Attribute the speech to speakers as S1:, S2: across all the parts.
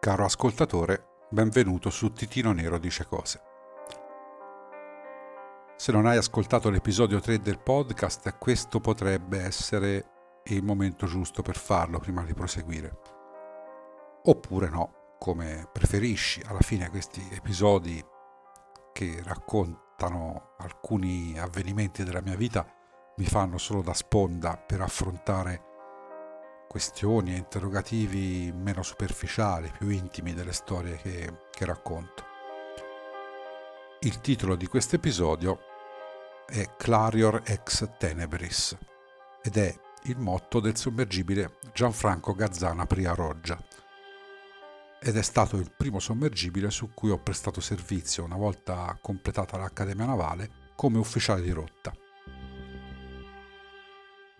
S1: Caro ascoltatore, benvenuto su Titino Nero dice cose. Se non hai ascoltato l'episodio 3 del podcast, questo potrebbe essere il momento giusto per farlo prima di proseguire. Oppure no, come preferisci. Alla fine questi episodi che raccontano alcuni avvenimenti della mia vita mi fanno solo da sponda per affrontare questioni e interrogativi meno superficiali, più intimi delle storie che, che racconto. Il titolo di questo episodio è Clarior ex Tenebris ed è il motto del sommergibile Gianfranco Gazzana Pria Roggia ed è stato il primo sommergibile su cui ho prestato servizio una volta completata l'Accademia Navale come ufficiale di rotta.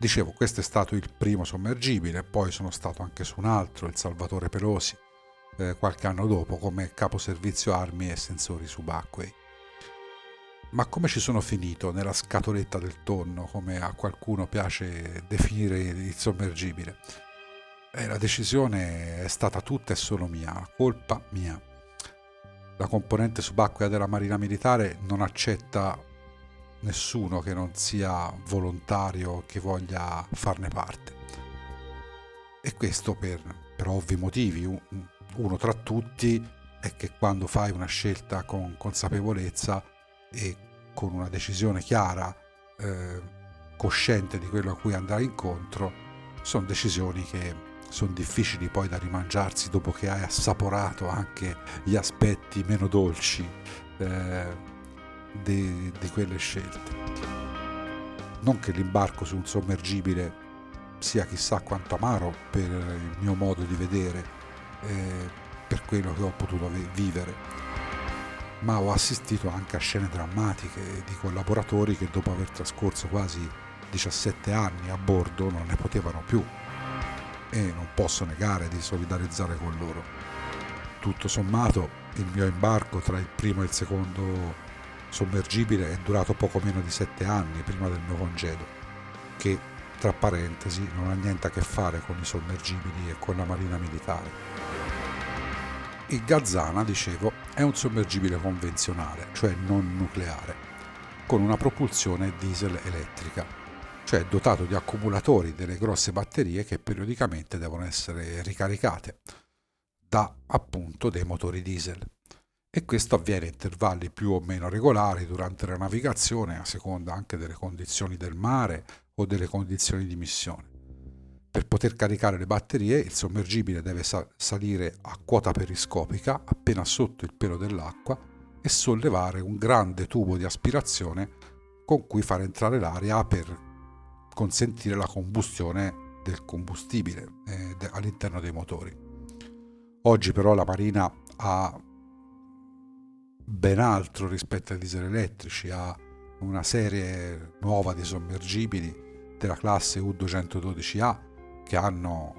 S1: Dicevo, questo è stato il primo sommergibile, poi sono stato anche su un altro, il Salvatore Pelosi, eh, qualche anno dopo come capo servizio armi e sensori subacquei. Ma come ci sono finito nella scatoletta del tonno, come a qualcuno piace definire il sommergibile? Eh, la decisione è stata tutta e solo mia, colpa mia. La componente subacquea della Marina Militare non accetta nessuno che non sia volontario che voglia farne parte. E questo per, per ovvi motivi. Uno tra tutti è che quando fai una scelta con consapevolezza e con una decisione chiara, eh, cosciente di quello a cui andrai incontro, sono decisioni che sono difficili poi da rimangiarsi dopo che hai assaporato anche gli aspetti meno dolci. Eh, di, di quelle scelte. Non che l'imbarco su un sommergibile sia chissà quanto amaro per il mio modo di vedere, eh, per quello che ho potuto vivere, ma ho assistito anche a scene drammatiche di collaboratori che dopo aver trascorso quasi 17 anni a bordo non ne potevano più e non posso negare di solidarizzare con loro. Tutto sommato il mio imbarco tra il primo e il secondo sommergibile è durato poco meno di sette anni prima del mio congedo, che tra parentesi non ha niente a che fare con i sommergibili e con la marina militare. Il Gazzana, dicevo, è un sommergibile convenzionale, cioè non nucleare, con una propulsione diesel elettrica, cioè dotato di accumulatori delle grosse batterie che periodicamente devono essere ricaricate da appunto dei motori diesel e questo avviene a intervalli più o meno regolari durante la navigazione a seconda anche delle condizioni del mare o delle condizioni di missione. Per poter caricare le batterie il sommergibile deve salire a quota periscopica appena sotto il pelo dell'acqua e sollevare un grande tubo di aspirazione con cui far entrare l'aria per consentire la combustione del combustibile eh, all'interno dei motori. Oggi però la Marina ha ben altro rispetto ai diesel elettrici, ha una serie nuova di sommergibili della classe U212A che hanno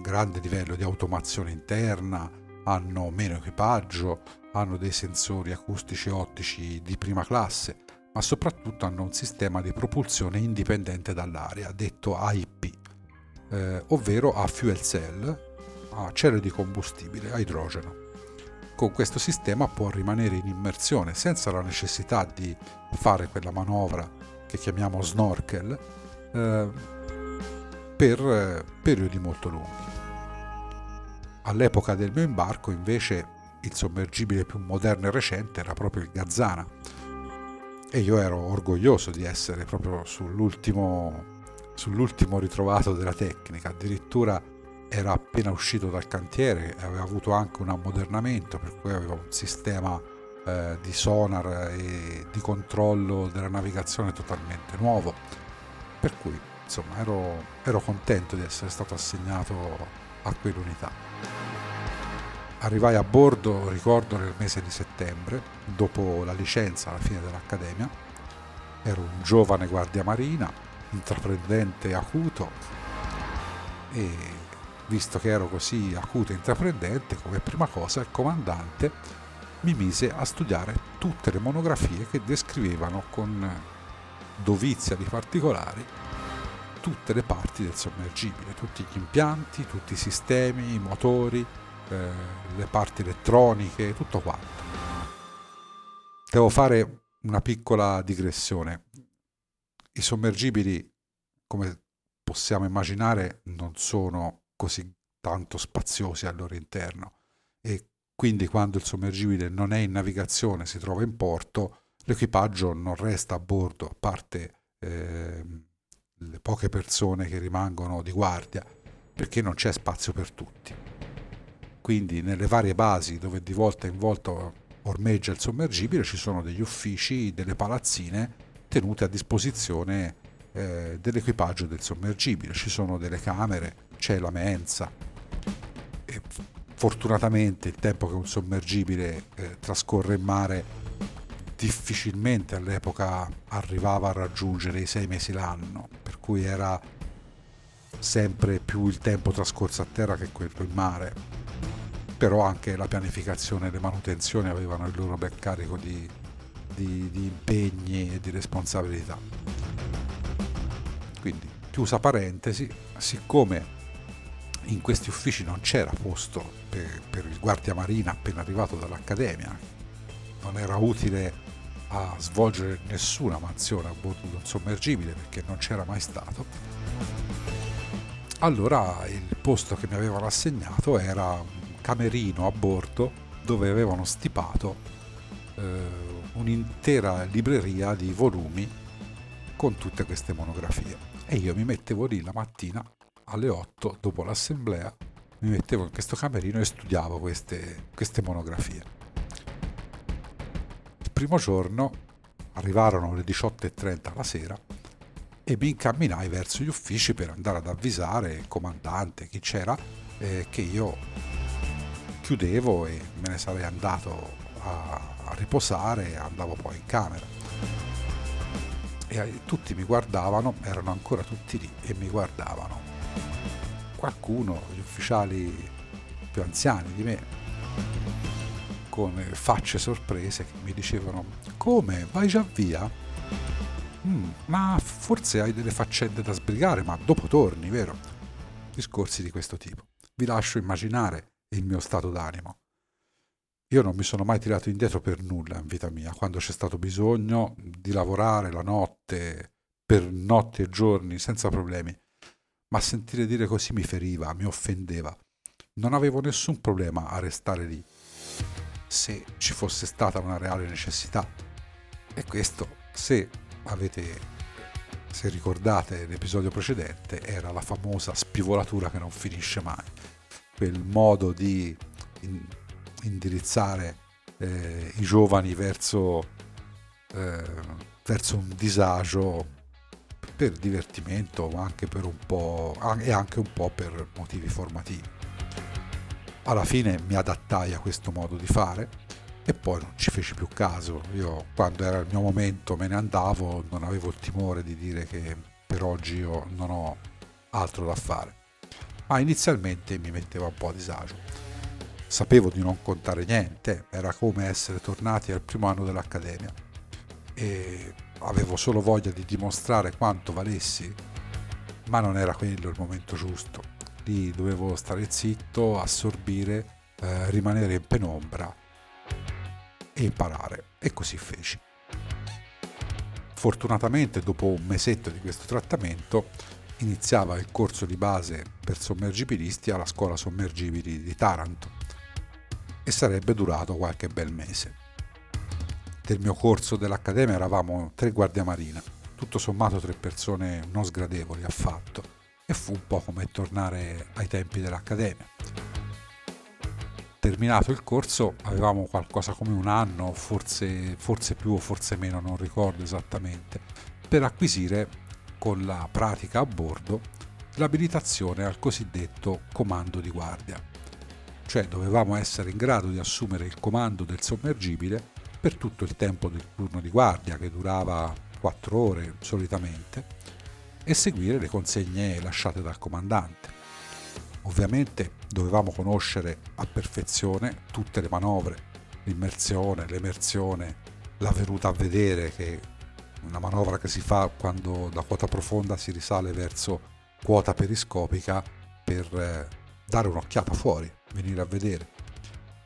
S1: grande livello di automazione interna, hanno meno equipaggio, hanno dei sensori acustici e ottici di prima classe, ma soprattutto hanno un sistema di propulsione indipendente dall'aria, detto AIP, eh, ovvero a fuel cell, a celle di combustibile, a idrogeno con questo sistema può rimanere in immersione senza la necessità di fare quella manovra che chiamiamo snorkel eh, per eh, periodi molto lunghi. All'epoca del mio imbarco invece il sommergibile più moderno e recente era proprio il Gazzana e io ero orgoglioso di essere proprio sull'ultimo, sull'ultimo ritrovato della tecnica, addirittura era appena uscito dal cantiere, aveva avuto anche un ammodernamento, per cui aveva un sistema eh, di sonar e di controllo della navigazione totalmente nuovo. Per cui insomma ero, ero contento di essere stato assegnato a quell'unità. Arrivai a bordo, ricordo, nel mese di settembre, dopo la licenza alla fine dell'accademia. Ero un giovane guardia marina, intraprendente e acuto e visto che ero così acuto e intraprendente, come prima cosa il comandante mi mise a studiare tutte le monografie che descrivevano con dovizia di particolari tutte le parti del sommergibile, tutti gli impianti, tutti i sistemi, i motori, eh, le parti elettroniche, tutto quanto. Devo fare una piccola digressione. I sommergibili, come possiamo immaginare, non sono così tanto spaziosi al loro interno e quindi quando il sommergibile non è in navigazione, si trova in porto, l'equipaggio non resta a bordo, a parte eh, le poche persone che rimangono di guardia, perché non c'è spazio per tutti. Quindi nelle varie basi dove di volta in volta ormeggia il sommergibile ci sono degli uffici, delle palazzine tenute a disposizione eh, dell'equipaggio del sommergibile. Ci sono delle camere, c'è la mensa. E fortunatamente il tempo che un sommergibile eh, trascorre in mare difficilmente all'epoca arrivava a raggiungere i sei mesi l'anno, per cui era sempre più il tempo trascorso a terra che quello in mare. Però anche la pianificazione e le manutenzioni avevano il loro bel carico di, di, di impegni e di responsabilità. Quindi, chiusa parentesi, siccome in questi uffici non c'era posto per, per il guardia marina appena arrivato dall'accademia, non era utile a svolgere nessuna mansione a bordo di un sommergibile perché non c'era mai stato, allora il posto che mi avevano assegnato era un camerino a bordo dove avevano stipato eh, un'intera libreria di volumi con tutte queste monografie. E io mi mettevo lì la mattina alle 8 dopo l'assemblea, mi mettevo in questo camerino e studiavo queste, queste monografie primo giorno arrivarono le 18.30 la sera e mi incamminai verso gli uffici per andare ad avvisare il comandante, chi c'era, eh, che io chiudevo e me ne sarei andato a, a riposare andavo poi in camera. E eh, tutti mi guardavano, erano ancora tutti lì e mi guardavano. Qualcuno, gli ufficiali più anziani di me, con facce sorprese che mi dicevano come vai già via? Mm, ma forse hai delle faccende da sbrigare, ma dopo torni, vero? Discorsi di questo tipo. Vi lascio immaginare il mio stato d'animo. Io non mi sono mai tirato indietro per nulla in vita mia, quando c'è stato bisogno di lavorare la notte, per notti e giorni, senza problemi. Ma sentire dire così mi feriva, mi offendeva. Non avevo nessun problema a restare lì se ci fosse stata una reale necessità. E questo, se avete se ricordate l'episodio precedente, era la famosa spivolatura che non finisce mai, quel modo di in, indirizzare eh, i giovani verso, eh, verso, un disagio per divertimento, ma anche per un po' e anche un po' per motivi formativi alla fine mi adattai a questo modo di fare e poi non ci feci più caso. Io quando era il mio momento me ne andavo, non avevo il timore di dire che per oggi io non ho altro da fare. Ma inizialmente mi metteva un po' a disagio. Sapevo di non contare niente, era come essere tornati al primo anno dell'accademia e avevo solo voglia di dimostrare quanto valessi, ma non era quello il momento giusto lì dovevo stare zitto, assorbire, eh, rimanere in penombra e imparare. E così feci. Fortunatamente dopo un mesetto di questo trattamento iniziava il corso di base per sommergibilisti alla scuola sommergibili di Taranto e sarebbe durato qualche bel mese. Del mio corso dell'Accademia eravamo tre guardia marina, tutto sommato tre persone non sgradevoli affatto e fu un po' come tornare ai tempi dell'Accademia. Terminato il corso avevamo qualcosa come un anno, forse, forse più o forse meno, non ricordo esattamente, per acquisire con la pratica a bordo l'abilitazione al cosiddetto comando di guardia. Cioè dovevamo essere in grado di assumere il comando del sommergibile per tutto il tempo del turno di guardia che durava 4 ore solitamente e seguire le consegne lasciate dal comandante. Ovviamente dovevamo conoscere a perfezione tutte le manovre, l'immersione, l'emersione, la venuta a vedere che una manovra che si fa quando da quota profonda si risale verso quota periscopica per eh, dare un'occhiata fuori, venire a vedere.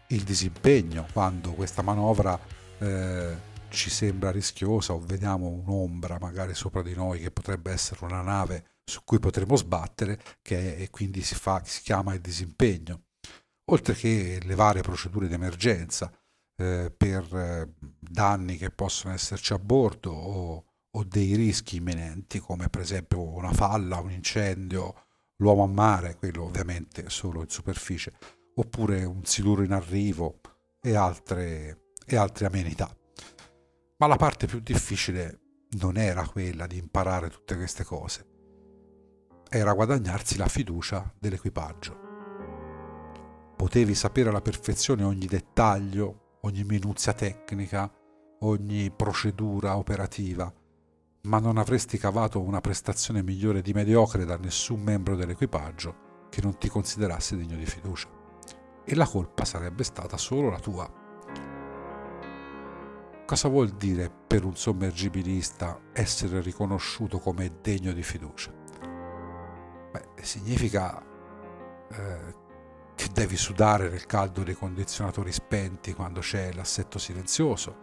S1: Il disimpegno, quando questa manovra eh, ci sembra rischiosa o vediamo un'ombra magari sopra di noi che potrebbe essere una nave su cui potremo sbattere, che è, e quindi si, fa, si chiama il disimpegno. Oltre che le varie procedure di emergenza eh, per eh, danni che possono esserci a bordo o, o dei rischi imminenti, come per esempio una falla, un incendio, l'uomo a mare, quello ovviamente solo in superficie, oppure un siluro in arrivo e altre, e altre amenità. Ma la parte più difficile non era quella di imparare tutte queste cose, era guadagnarsi la fiducia dell'equipaggio. Potevi sapere alla perfezione ogni dettaglio, ogni minuzia tecnica, ogni procedura operativa, ma non avresti cavato una prestazione migliore di mediocre da nessun membro dell'equipaggio che non ti considerasse degno di fiducia. E la colpa sarebbe stata solo la tua. Cosa vuol dire per un sommergibilista essere riconosciuto come degno di fiducia? Beh, significa eh, che devi sudare nel caldo dei condizionatori spenti quando c'è l'assetto silenzioso,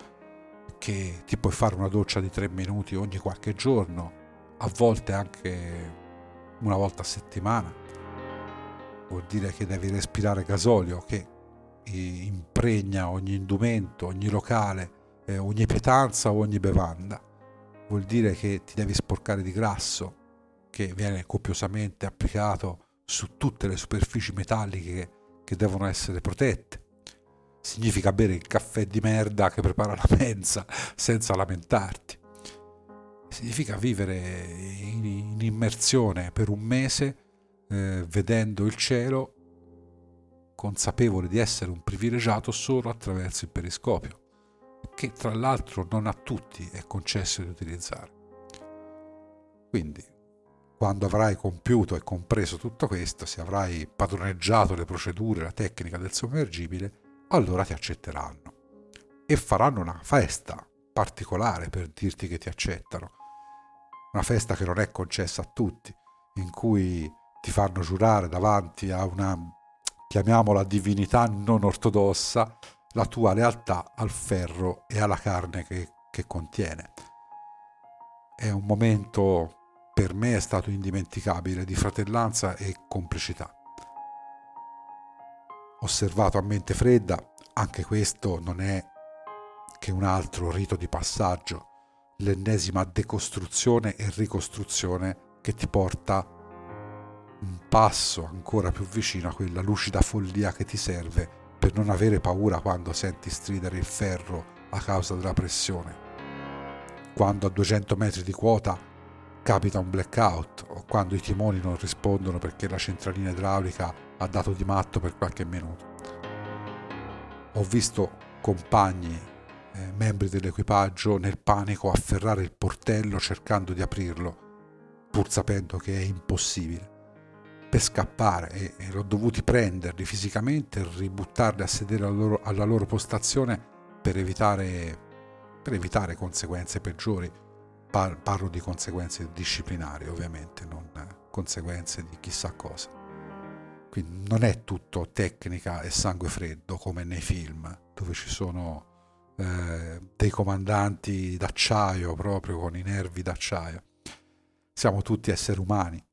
S1: che ti puoi fare una doccia di tre minuti ogni qualche giorno, a volte anche una volta a settimana. Vuol dire che devi respirare gasolio che impregna ogni indumento, ogni locale, eh, ogni pietanza, ogni bevanda. Vuol dire che ti devi sporcare di grasso che viene copiosamente applicato su tutte le superfici metalliche che devono essere protette significa bere il caffè di merda che prepara la mensa senza lamentarti. Significa vivere in, in immersione per un mese eh, vedendo il cielo consapevole di essere un privilegiato solo attraverso il periscopio, che tra l'altro non a tutti è concesso di utilizzare. Quindi, quando avrai compiuto e compreso tutto questo, se avrai padroneggiato le procedure, la tecnica del sommergibile, allora ti accetteranno e faranno una festa particolare per dirti che ti accettano. Una festa che non è concessa a tutti, in cui ti fanno giurare davanti a una, chiamiamola divinità non ortodossa, la tua lealtà al ferro e alla carne che, che contiene. È un momento per me è stato indimenticabile di fratellanza e complicità osservato a mente fredda, anche questo non è che un altro rito di passaggio, l'ennesima decostruzione e ricostruzione che ti porta un passo ancora più vicino a quella lucida follia che ti serve per non avere paura quando senti stridere il ferro a causa della pressione. Quando a 200 metri di quota capita un blackout o quando i timoni non rispondono perché la centralina idraulica ha dato di matto per qualche minuto. Ho visto compagni, eh, membri dell'equipaggio, nel panico afferrare il portello cercando di aprirlo, pur sapendo che è impossibile, per scappare e, e l'ho dovuti prenderli fisicamente ributtarli a sedere alla loro, alla loro postazione per evitare, per evitare conseguenze peggiori Par- parlo di conseguenze disciplinari ovviamente, non conseguenze di chissà cosa. Quindi non è tutto tecnica e sangue freddo come nei film, dove ci sono eh, dei comandanti d'acciaio proprio con i nervi d'acciaio. Siamo tutti esseri umani,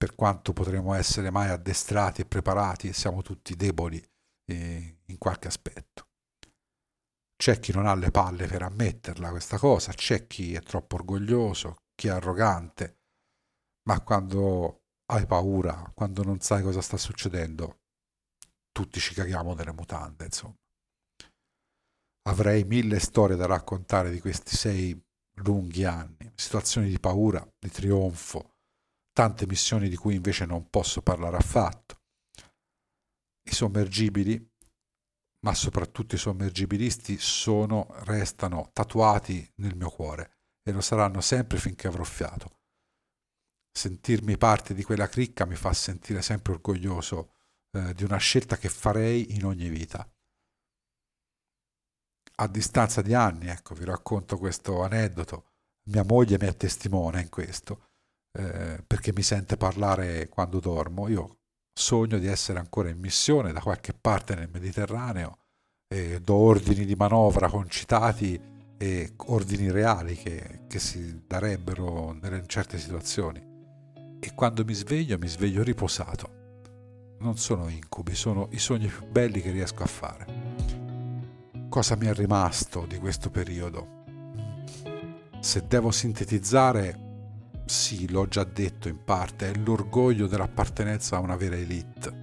S1: per quanto potremo essere mai addestrati e preparati, siamo tutti deboli eh, in qualche aspetto. C'è chi non ha le palle per ammetterla questa cosa, c'è chi è troppo orgoglioso, chi è arrogante, ma quando hai paura, quando non sai cosa sta succedendo, tutti ci caghiamo nelle mutande, insomma. Avrei mille storie da raccontare di questi sei lunghi anni, situazioni di paura, di trionfo, tante missioni di cui invece non posso parlare affatto. I sommergibili ma soprattutto i sommergibilisti sono, restano tatuati nel mio cuore e lo saranno sempre finché avrò fiato. Sentirmi parte di quella cricca mi fa sentire sempre orgoglioso eh, di una scelta che farei in ogni vita. A distanza di anni, ecco, vi racconto questo aneddoto. Mia moglie mi è testimone in questo, eh, perché mi sente parlare quando dormo. Io sogno di essere ancora in missione da qualche parte nel Mediterraneo, e do ordini di manovra concitati e ordini reali che, che si darebbero in certe situazioni. E quando mi sveglio, mi sveglio riposato. Non sono incubi, sono i sogni più belli che riesco a fare. Cosa mi è rimasto di questo periodo? Se devo sintetizzare, sì, l'ho già detto in parte, è l'orgoglio dell'appartenenza a una vera elite.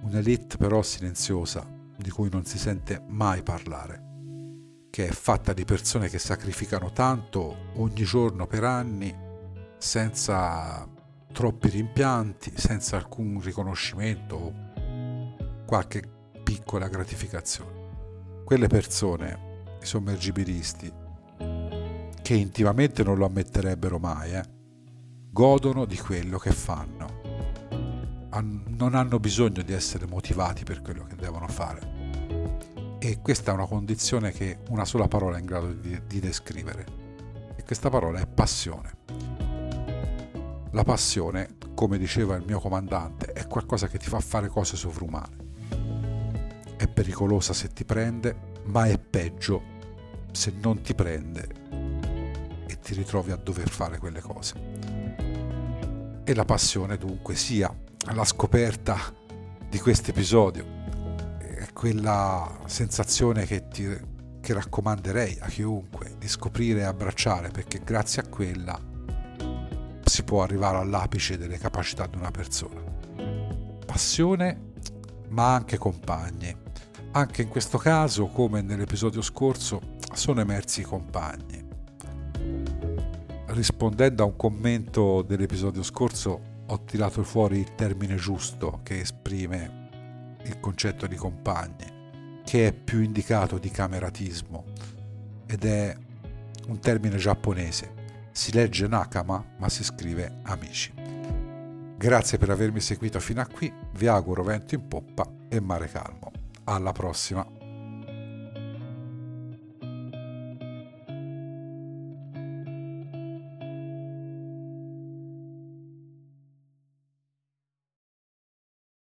S1: Un'elite però silenziosa, di cui non si sente mai parlare, che è fatta di persone che sacrificano tanto ogni giorno per anni senza troppi rimpianti, senza alcun riconoscimento o qualche piccola gratificazione. Quelle persone, i sommergibilisti, che intimamente non lo ammetterebbero mai, eh, godono di quello che fanno. non hanno bisogno di essere motivati per quello che devono fare. E questa è una condizione che una sola parola è in grado di, di descrivere. E questa parola è passione. La passione, come diceva il mio comandante, è qualcosa che ti fa fare cose sovrumane. È pericolosa se ti prende, ma è peggio se non ti prende ti ritrovi a dover fare quelle cose. E la passione dunque sia la scoperta di questo episodio, è quella sensazione che, ti, che raccomanderei a chiunque di scoprire e abbracciare perché grazie a quella si può arrivare all'apice delle capacità di una persona. Passione, ma anche compagni. Anche in questo caso, come nell'episodio scorso, sono emersi i compagni. Rispondendo a un commento dell'episodio scorso, ho tirato fuori il termine giusto che esprime il concetto di compagni, che è più indicato di cameratismo ed è un termine giapponese si legge Nakama, ma si scrive Amici. Grazie per avermi seguito fino a qui, vi auguro vento in poppa e mare calmo. Alla prossima!